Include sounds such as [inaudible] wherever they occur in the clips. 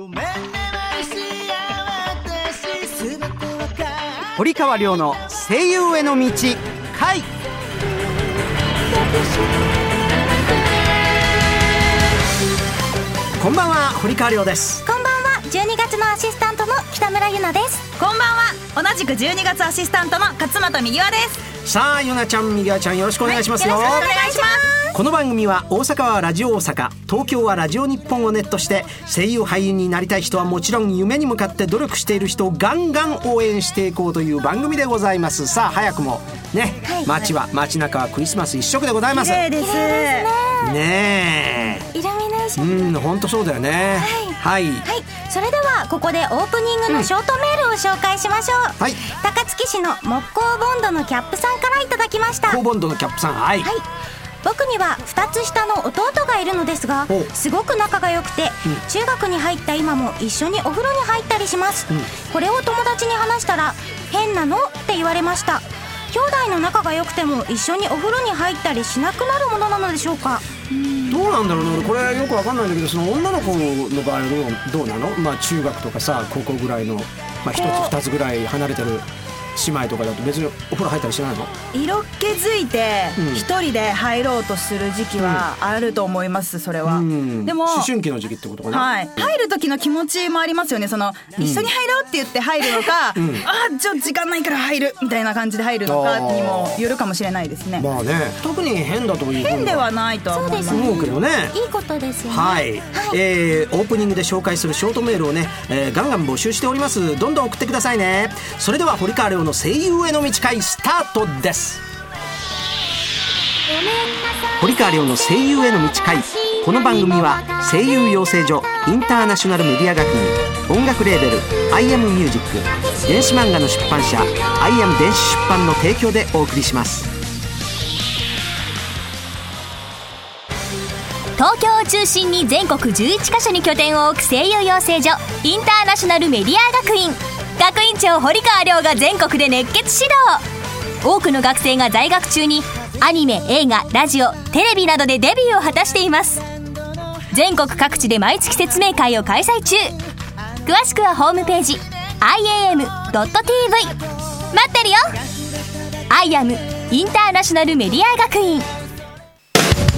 ごめんねマイシア私すべてわかる。堀川亮の声優への道回。こんばんは堀川亮です。こんばんは12月のアシスタントの北村ゆなです。こんばんは同じく12月アシスタントの勝俣みぎわです。さあゆなちゃんみぎわちゃんよろしくお願いしますよ、よろしくお願いしますこの番組は大阪はラジオ大阪東京はラジオ日本をネットして声優俳優になりたい人はもちろん夢に向かって努力している人をガンガン応援していこうという番組でございます。さあ早くもね、はい。街は街中はクリスマス一色でございます。綺麗ですね。イルミネーシえョン。うん本当そうだよね。はい。はい。それではここでオープニングのショートメールを紹介しましょう、はい。高槻市の木工ボンドのキャップさんからいただきました。高ボンドのキャップさんはい、はい僕には2つ下の弟がいるのですがおすごく仲が良くて、中学に入った今も一緒にお風呂に入ったりします、これを友達に話したら「変なの?」って言われました。兄弟の仲が良くても一緒にお風呂に入ったりしなくなるものなのでしょうか？どうなんだろうね俺これよくわかんないんだけどその女の子の場合はどうどうなの？まあ中学とかさ高校ぐらいの、まあ、一つ二つぐらい離れてる姉妹とかだと別にお風呂入ったりしないの？色気づいてうん。一人で入ろうとする時期はあると思いますそれは。うん。でも思春期の時期ってことかな、はい、入る時の気持ちもありますよね。その、一緒に入ろうって言って入るのか、あちょっと時間ないから入るみたいな感じで入るのかにもよるかもしれないですね。まあね。特に変だという変ではないとは思います。そうです思うけどねいいことですよね。はい、えーオープニングで紹介するショートメールをね、えーガンガン募集しております。どんどん送ってくださいね。それでは堀川亮の声優への道会スタートです。堀川亮の声優への道会。この番組は声優養成所インターナショナルメディア学院音楽レーベル「アイアムミュージック電子漫画の出版社「アイアム電子出版」の提供でお送りします。東京を中心に全国11カ所に拠点を置く声優養成所インターナショナルメディア学院。学院長堀川亮が全国で熱血指導。多くの学生が在学中にアニメ映画ラジオテレビなどでデビューを果たしています。全国各地で毎月説明会を開催中。詳しくはホームページ iam.tv 待ってるよ IAM インターナショナルメディア学院。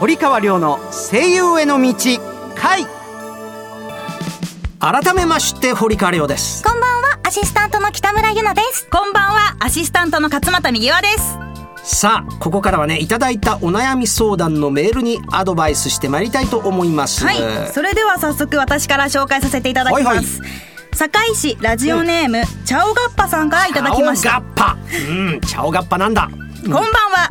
堀川亮の声優への道回。改めまして堀川亮です。こんばんはアシスタントの北村ゆなです。こんばんはアシスタントの勝俣みぎわです。さあここからはねいただいたお悩み相談のメールにアドバイスしてまいりたいと思います。はいそれでは早速私から紹介させていただきます、はいはい。堺市ラジオネーム、チャオガッパさんからいただきました。チャオガッパ。うんチャオガッパなんだ。こんばんは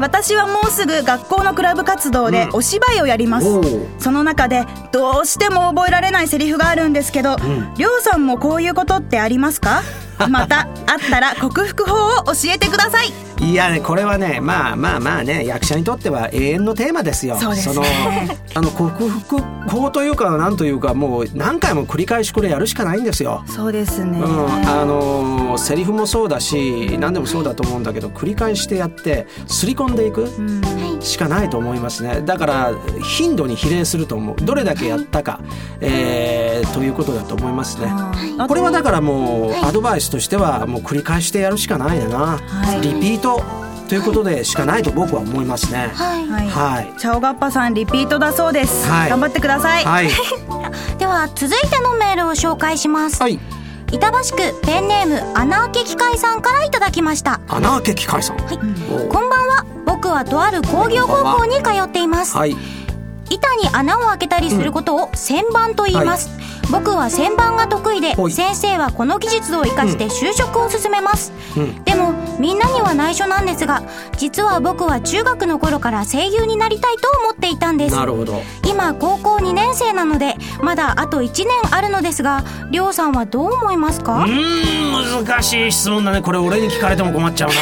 私はもうすぐ学校のクラブ活動でお芝居をやります、おう。その中でどうしても覚えられないセリフがあるんですけど、りょうさんもこういうことってありますか？またあったら克服法を教えてくださいいやねこれはねまあまあまあね役者にとっては永遠のテーマですよ。そうです。の [laughs] あの克服法というかなんというかもう何回も繰り返しこれやるしかないんですよ。そうですね、うん、あのーセリフもそうだし何でもそうだと思うんだけど繰り返してやって刷り込んでいくしかないと思いますね。だから頻度に比例すると思う。どれだけやったか、えーということだと思いますね。あこれはだからもうアドバイスとしてはもう繰り返してやるしかないな、はい。リピートということでしかないと僕は思いますね。はい。はい、はい。チャオガッパさんリピートだそうです、はい。頑張ってください、はい。[laughs] では続いてのメールを紹介します、はい。板橋区ペンネーム穴開け機械さんからいただきました。穴開け機械さん。はい。おこんばんは僕はとある工業高校に通っています。はい。板に穴を開けたりすることを旋盤と言います、僕は旋盤が得意ではい。先生はこの技術を生かして就職を進めます、うん。でもみんなには内緒なんですが実は僕は中学の頃から声優になりたいと思っていたんです。なるほど。今高校なのでまだあと1年あるのですがりょうさんはどう思いますか？うーん難しい質問だね。これ俺に聞かれても困っちゃうな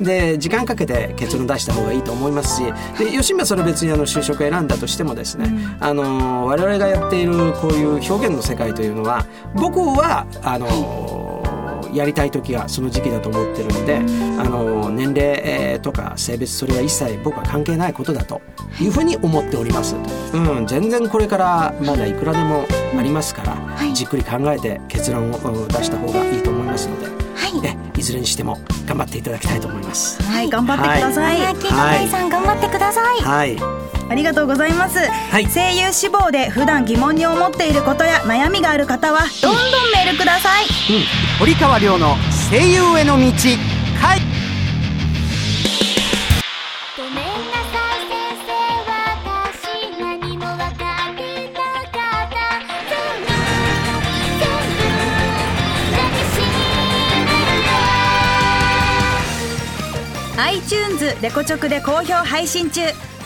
で時間かけて結論出した方がいいと思いますしで吉村それ別にあの就職選んだとしてもですね、あの我々がやっているこういう表現の世界というのは僕はあのやりたい時がその時期だと思ってるので、あの年齢えーとか性別それは一切僕は関係ないことだというふうに思っております、うん、全然これからまだいくらでもありますから、じっくり考えて結論をうん出した方がいいと思いますので、はいずれにしても頑張っていただきたいと思います。はい頑張ってください、宮城係さん頑張ってください。はい。ありがとうございます、い。声優志望で普段疑問に思っていることや悩みがある方はどんどんメールください。堀川亮の声優への道 iTunes レコチョクで好評配信中。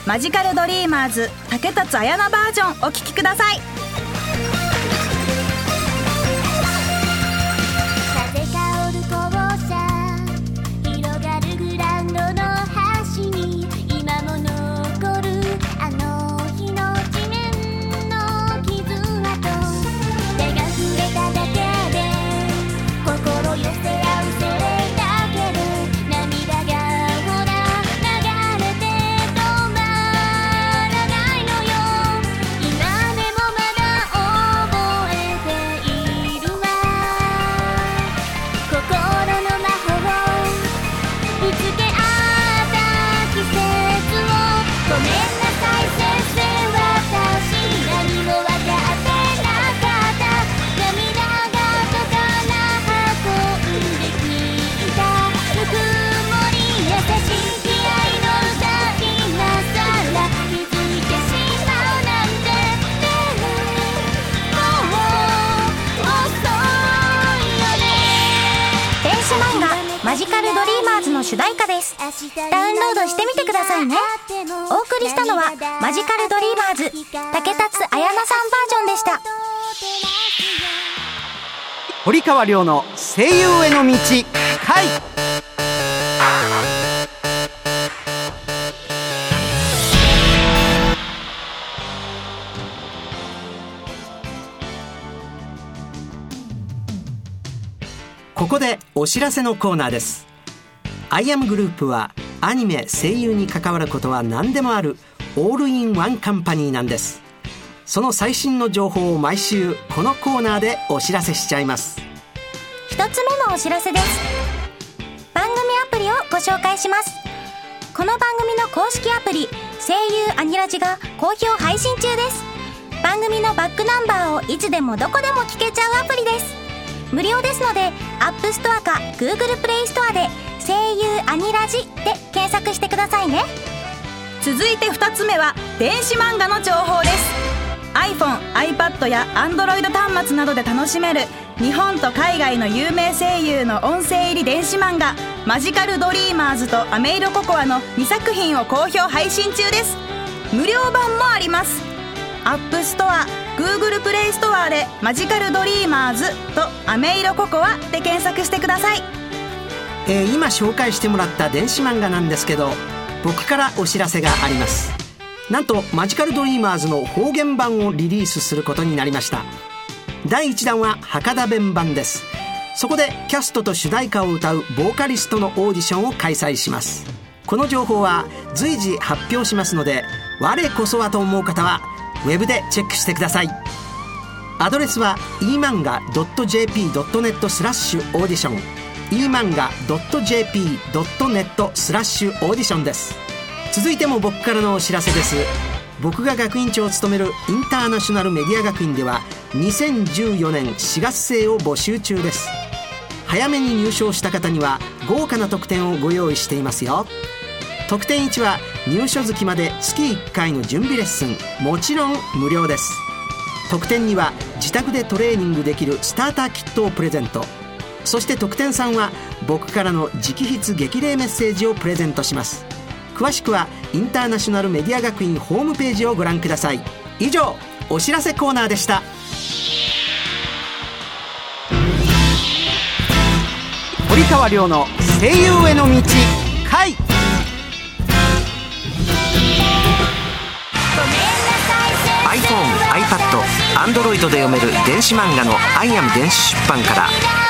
マジカルドリーマーズ竹達彩菜バージョンお聴きください。ダウンロードしてみてくださいね。お送りしたのはマジカルドリーマーズ竹達彩菜さんバージョンでした。堀川亮の声優への道回。ここでお知らせのコーナーです。アイアムグループはアニメ声優に関わることは何でもあるオールインワンカンパニーなんです。その最新の情報を毎週このコーナーでお知らせしちゃいます。一つ目のお知らせです。番組アプリをご紹介します。この番組の公式アプリ声優アニラジが好評配信中です。番組のバックナンバーをいつでもどこでも聞けちゃうアプリです。無料ですので App Store か Google Play Store で「声優アニラジ」で検索してくださいね。続いて2つ目は電子漫画の情報です。iPhone、iPad や Android 端末などで楽しめる日本と海外の有名声優の音声入り電子漫画「マジカルドリーマーズ」と「アメイロココア」の2作品を好評配信中です。無料版もあります。App Store、Google Play Store で「マジカルドリーマーズ」と「アメイロココア」で検索してください。えー今紹介してもらった電子漫画なんですけど僕からお知らせがあります。なんとマジカルドリーマーズの方言版をリリースすることになりました。第1弾は博多弁版です。そこでキャストと主題歌を歌うボーカリストのオーディションを開催します。この情報は随時発表しますので我こそはと思う方はウェブでチェックしてください。アドレスは emanga.jp.net スラッシュオーディション emanga.jp.net スラッシュオーディションです。続いても僕からのお知らせです。僕が学院長を務めるインターナショナルメディア学院では2014年4月生を募集中です。早めに入賞した方には豪華な特典をご用意していますよ。特典1は入所月まで月1回の準備レッスン。もちろん無料です。特典2は自宅でトレーニングできるスターターキットをプレゼント。そして特典3は僕からの直筆激励メッセージをプレゼントします。詳しくはインターナショナルメディア学院ホームページをご覧ください。以上お知らせコーナーでした。堀川亮の声優への道回 iPhone、iPad、Android で読める電子漫画の「アイアム電子出版」から。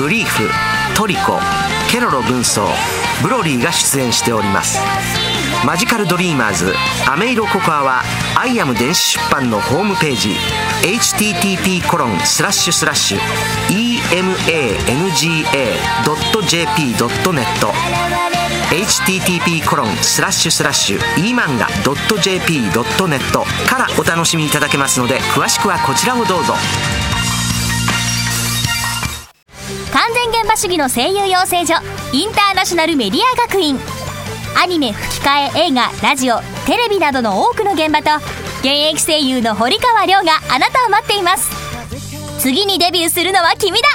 ブリーフトリコケロロ軍曹ブロリーが出演しております。マジカルドリーマーズアメイロココアはアイアム電子出版のホームページ http コロンスラッシュスラッシュ emanga.jp.net http コロンスラッシュスラッシュ emanga.jp.net からお楽しみいただけますので詳しくはこちらをどうぞ。完全現場主義の声優養成所インターナショナルメディア学院。アニメ吹き替え映画ラジオテレビなどの多くの現場と現役声優の堀川亮があなたを待っています。次にデビューするのは君だ。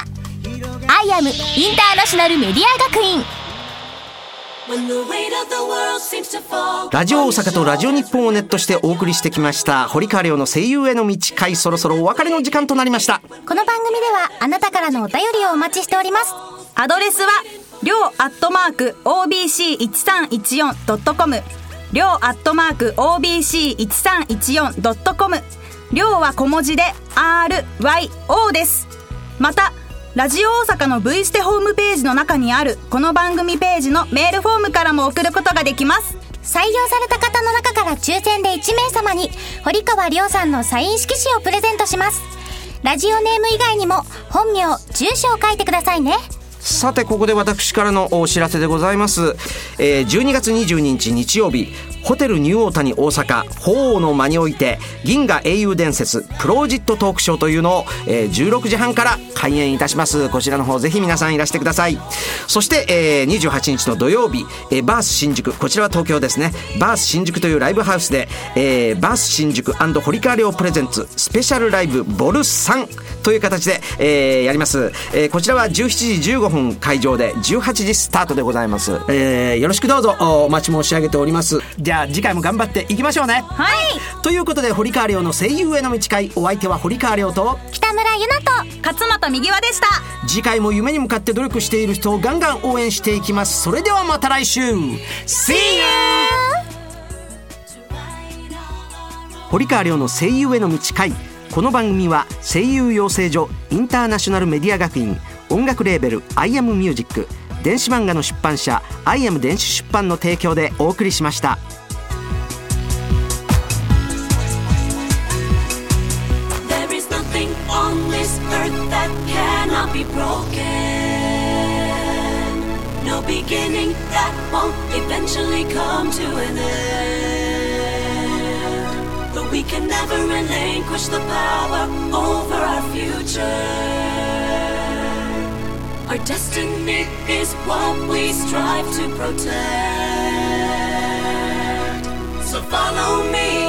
アイアムインターナショナルメディア学院。ラジオ大阪とラジオ日本をネットしてお送りしてきました堀川亮の声優への道回そろそろお別れの時間となりました。この番組ではあなたからのお便りをお待ちしております。アドレスはりょうアットマーク OBC1314.com りょうアットマーク OBC1314.com りょうは小文字で RYO です。またラジオ大阪の V ステホームページの中にあるこの番組ページのメールフォームからも送ることができます。採用された方の中から抽選で1名様に堀川亮さんのサイン色紙をプレゼントします。ラジオネーム以外にも本名住所を書いてくださいね。さてここで私からのお知らせでございます、えー12月22日日曜日ホテルニューオータニ大阪鳳凰の間において銀河英雄伝説プロジットトークショーというのを、えー16時半から開演いたします。こちらの方ぜひ皆さんいらしてください。そして、えー28日の土曜日、えーバース新宿こちらは東京ですね。バース新宿というライブハウスで、えーバース新宿堀川亮プレゼンツスペシャルライブボル3という形で、えーやります、えーこちらは17時15分会場で18時スタートでございます、えーよろしくどうぞお待ち申し上げております。じゃあ次回も頑張っていきましょうね。はい。ということで堀川亮の声優への道会。お相手は堀川亮と北村友奈と勝間田みぎわでした。次回も夢に向かって努力している人をガンガン応援していきます。それではまた来週。See you! 堀川亮の声優への道会。この番組は声優養成所インターナショナルメディア学院音楽レーベル「アイアムミュージック電子漫画の出版社「アイアム電子出版」の提供でお送りしました be broken. No beginning that won't eventually come to an end. But we can never relinquish the power over our future. Our destiny is what we strive to protect. So follow me